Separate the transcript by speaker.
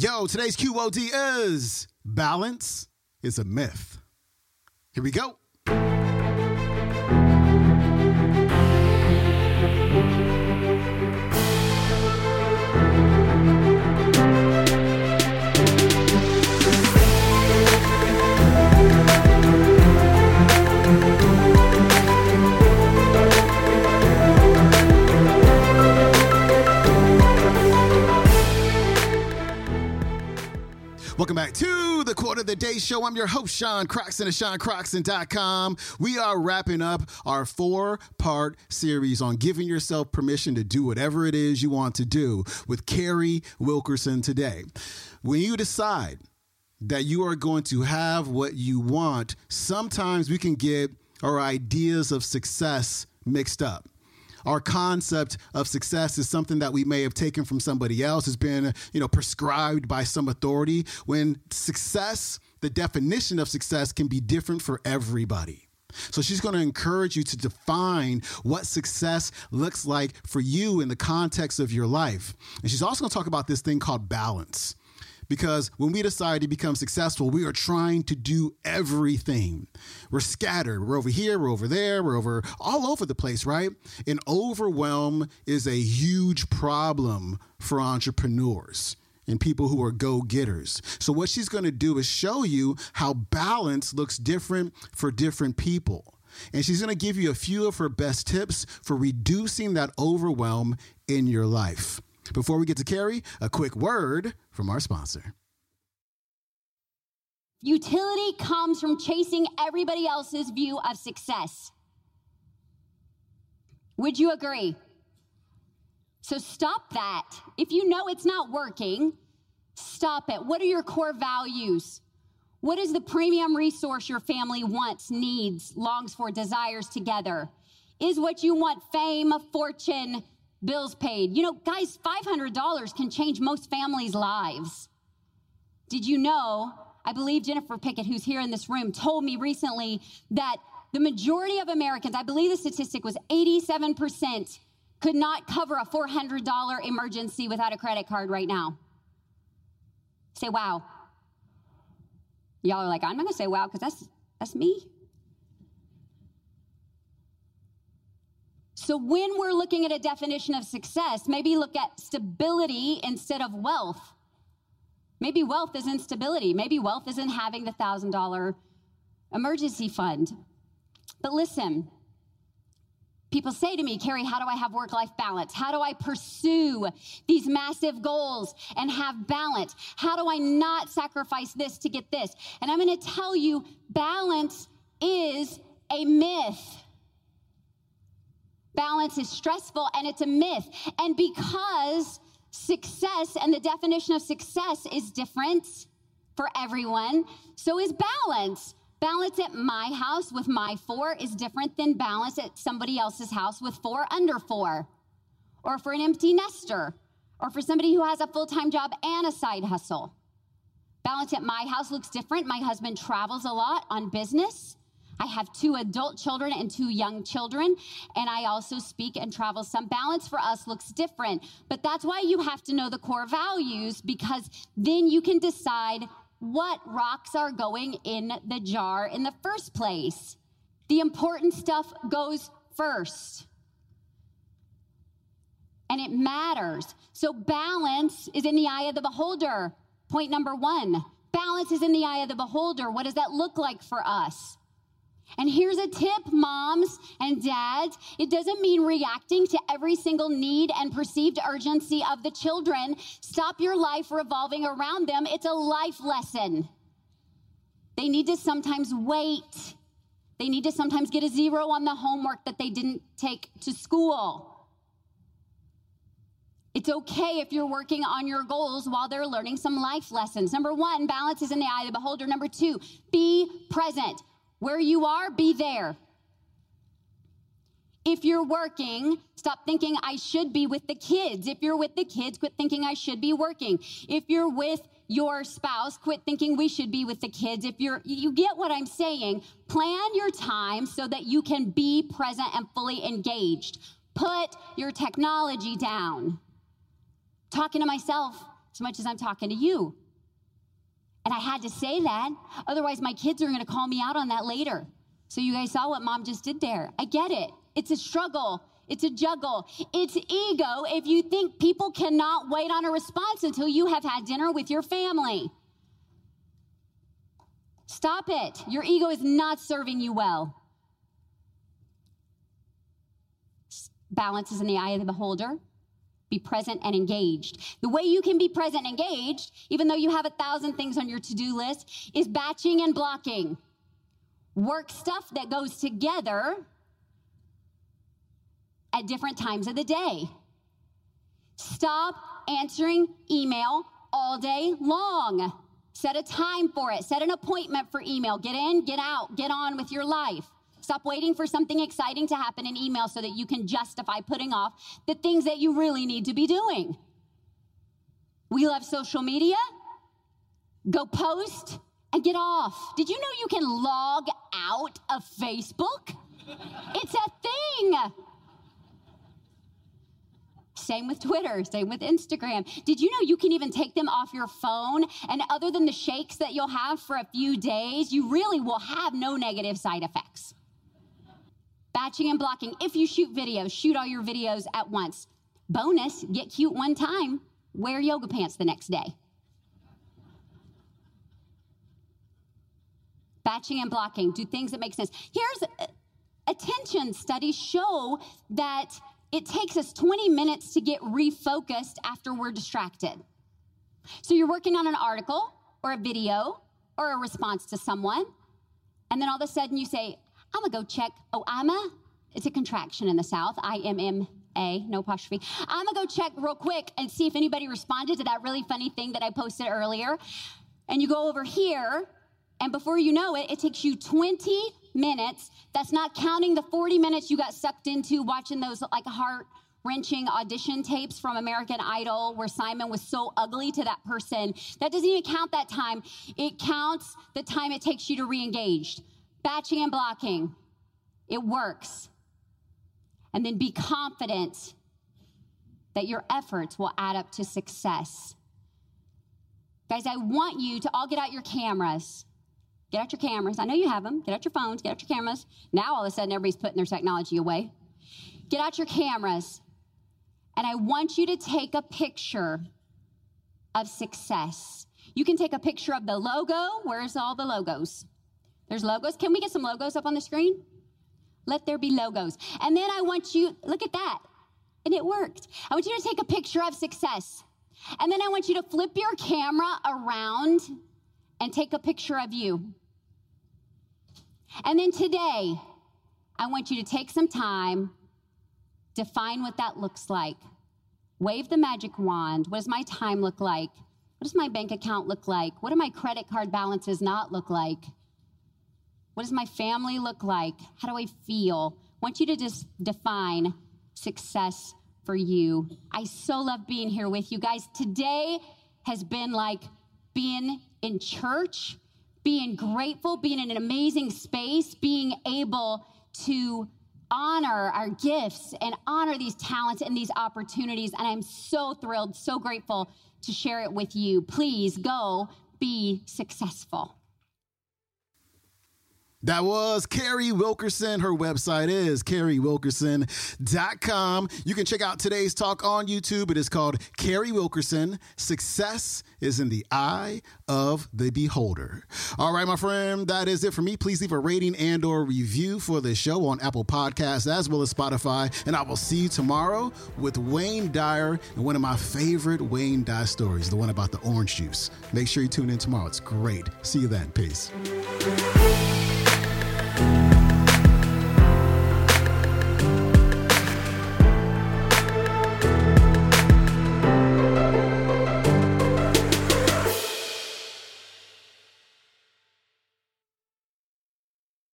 Speaker 1: Yo, today's QOD is balance is a myth. Here we go. Show. I'm your host, Sean Croxton of SeanCroxton.com. We are wrapping up our four part series on giving yourself permission to do whatever it is you want to do with Carrie Wilkerson today. When you decide that you are going to have what you want, sometimes we can get our ideas of success mixed up our concept of success is something that we may have taken from somebody else has been you know prescribed by some authority when success the definition of success can be different for everybody so she's going to encourage you to define what success looks like for you in the context of your life and she's also going to talk about this thing called balance because when we decide to become successful, we are trying to do everything. We're scattered. We're over here, we're over there, we're over all over the place, right? And overwhelm is a huge problem for entrepreneurs and people who are go getters. So, what she's going to do is show you how balance looks different for different people. And she's going to give you a few of her best tips for reducing that overwhelm in your life. Before we get to Carrie, a quick word from our sponsor.
Speaker 2: Utility comes from chasing everybody else's view of success. Would you agree? So stop that. If you know it's not working, stop it. What are your core values? What is the premium resource your family wants, needs, longs for, desires together? Is what you want fame, fortune, bills paid. You know, guys, $500 can change most families' lives. Did you know? I believe Jennifer Pickett, who's here in this room, told me recently that the majority of Americans, I believe the statistic was 87%, could not cover a $400 emergency without a credit card right now. Say, wow. Y'all are like, I'm not gonna say wow, because that's that's me. So, when we're looking at a definition of success, maybe look at stability instead of wealth. Maybe wealth is instability. Maybe wealth isn't having the $1,000 emergency fund. But listen, people say to me, Carrie, how do I have work life balance? How do I pursue these massive goals and have balance? How do I not sacrifice this to get this? And I'm going to tell you, balance is a myth. Balance is stressful and it's a myth. And because success and the definition of success is different for everyone, so is balance. Balance at my house with my four is different than balance at somebody else's house with four under four, or for an empty nester, or for somebody who has a full time job and a side hustle. Balance at my house looks different. My husband travels a lot on business. I have two adult children and two young children, and I also speak and travel. Some balance for us looks different, but that's why you have to know the core values because then you can decide what rocks are going in the jar in the first place. The important stuff goes first. And it matters. So, balance is in the eye of the beholder. Point number one balance is in the eye of the beholder. What does that look like for us? And here's a tip, moms and dads. It doesn't mean reacting to every single need and perceived urgency of the children. Stop your life revolving around them. It's a life lesson. They need to sometimes wait. They need to sometimes get a zero on the homework that they didn't take to school. It's okay if you're working on your goals while they're learning some life lessons. Number one, balance is in the eye of the beholder. Number two, be present. Where you are, be there. If you're working, stop thinking I should be with the kids. If you're with the kids, quit thinking I should be working. If you're with your spouse, quit thinking we should be with the kids. If you're you get what I'm saying, plan your time so that you can be present and fully engaged. Put your technology down. Talking to myself, as much as I'm talking to you. And I had to say that. Otherwise, my kids are going to call me out on that later. So you guys saw what mom just did there. I get it. It's a struggle. It's a juggle. It's ego if you think people cannot wait on a response until you have had dinner with your family. Stop it. Your ego is not serving you well. Balance is in the eye of the beholder. Be present and engaged. The way you can be present and engaged, even though you have a thousand things on your to do list, is batching and blocking. Work stuff that goes together at different times of the day. Stop answering email all day long. Set a time for it. Set an appointment for email. Get in, get out, get on with your life. Stop waiting for something exciting to happen in email so that you can justify putting off the things that you really need to be doing. We love social media. Go post and get off. Did you know you can log out of Facebook? It's a thing. Same with Twitter, same with Instagram. Did you know you can even take them off your phone? And other than the shakes that you'll have for a few days, you really will have no negative side effects. Batching and blocking. If you shoot videos, shoot all your videos at once. Bonus, get cute one time, wear yoga pants the next day. Batching and blocking, do things that make sense. Here's uh, attention studies show that it takes us 20 minutes to get refocused after we're distracted. So you're working on an article or a video or a response to someone, and then all of a sudden you say, I'm gonna go check. Oh, I'm a, it's a contraction in the South, I M M A, no apostrophe. I'm gonna go check real quick and see if anybody responded to that really funny thing that I posted earlier. And you go over here, and before you know it, it takes you 20 minutes. That's not counting the 40 minutes you got sucked into watching those like heart wrenching audition tapes from American Idol where Simon was so ugly to that person. That doesn't even count that time. It counts the time it takes you to re engage. Batching and blocking, it works. And then be confident that your efforts will add up to success. Guys, I want you to all get out your cameras. Get out your cameras. I know you have them. Get out your phones. Get out your cameras. Now, all of a sudden, everybody's putting their technology away. Get out your cameras. And I want you to take a picture of success. You can take a picture of the logo. Where's all the logos? There's logos. Can we get some logos up on the screen? Let there be logos. And then I want you, look at that. And it worked. I want you to take a picture of success. And then I want you to flip your camera around and take a picture of you. And then today, I want you to take some time, define what that looks like. Wave the magic wand. What does my time look like? What does my bank account look like? What do my credit card balances not look like? What does my family look like? How do I feel? I want you to just define success for you. I so love being here with you guys. Today has been like being in church, being grateful, being in an amazing space, being able to honor our gifts and honor these talents and these opportunities. And I'm so thrilled, so grateful to share it with you. Please go be successful.
Speaker 1: That was Carrie Wilkerson. Her website is carriewilkerson.com. You can check out today's talk on YouTube. It is called Carrie Wilkerson Success is in the Eye of the Beholder. All right, my friend, that is it for me. Please leave a rating and or review for the show on Apple Podcasts as well as Spotify. And I will see you tomorrow with Wayne Dyer and one of my favorite Wayne Dyer stories, the one about the orange juice. Make sure you tune in tomorrow. It's great. See you then. Peace.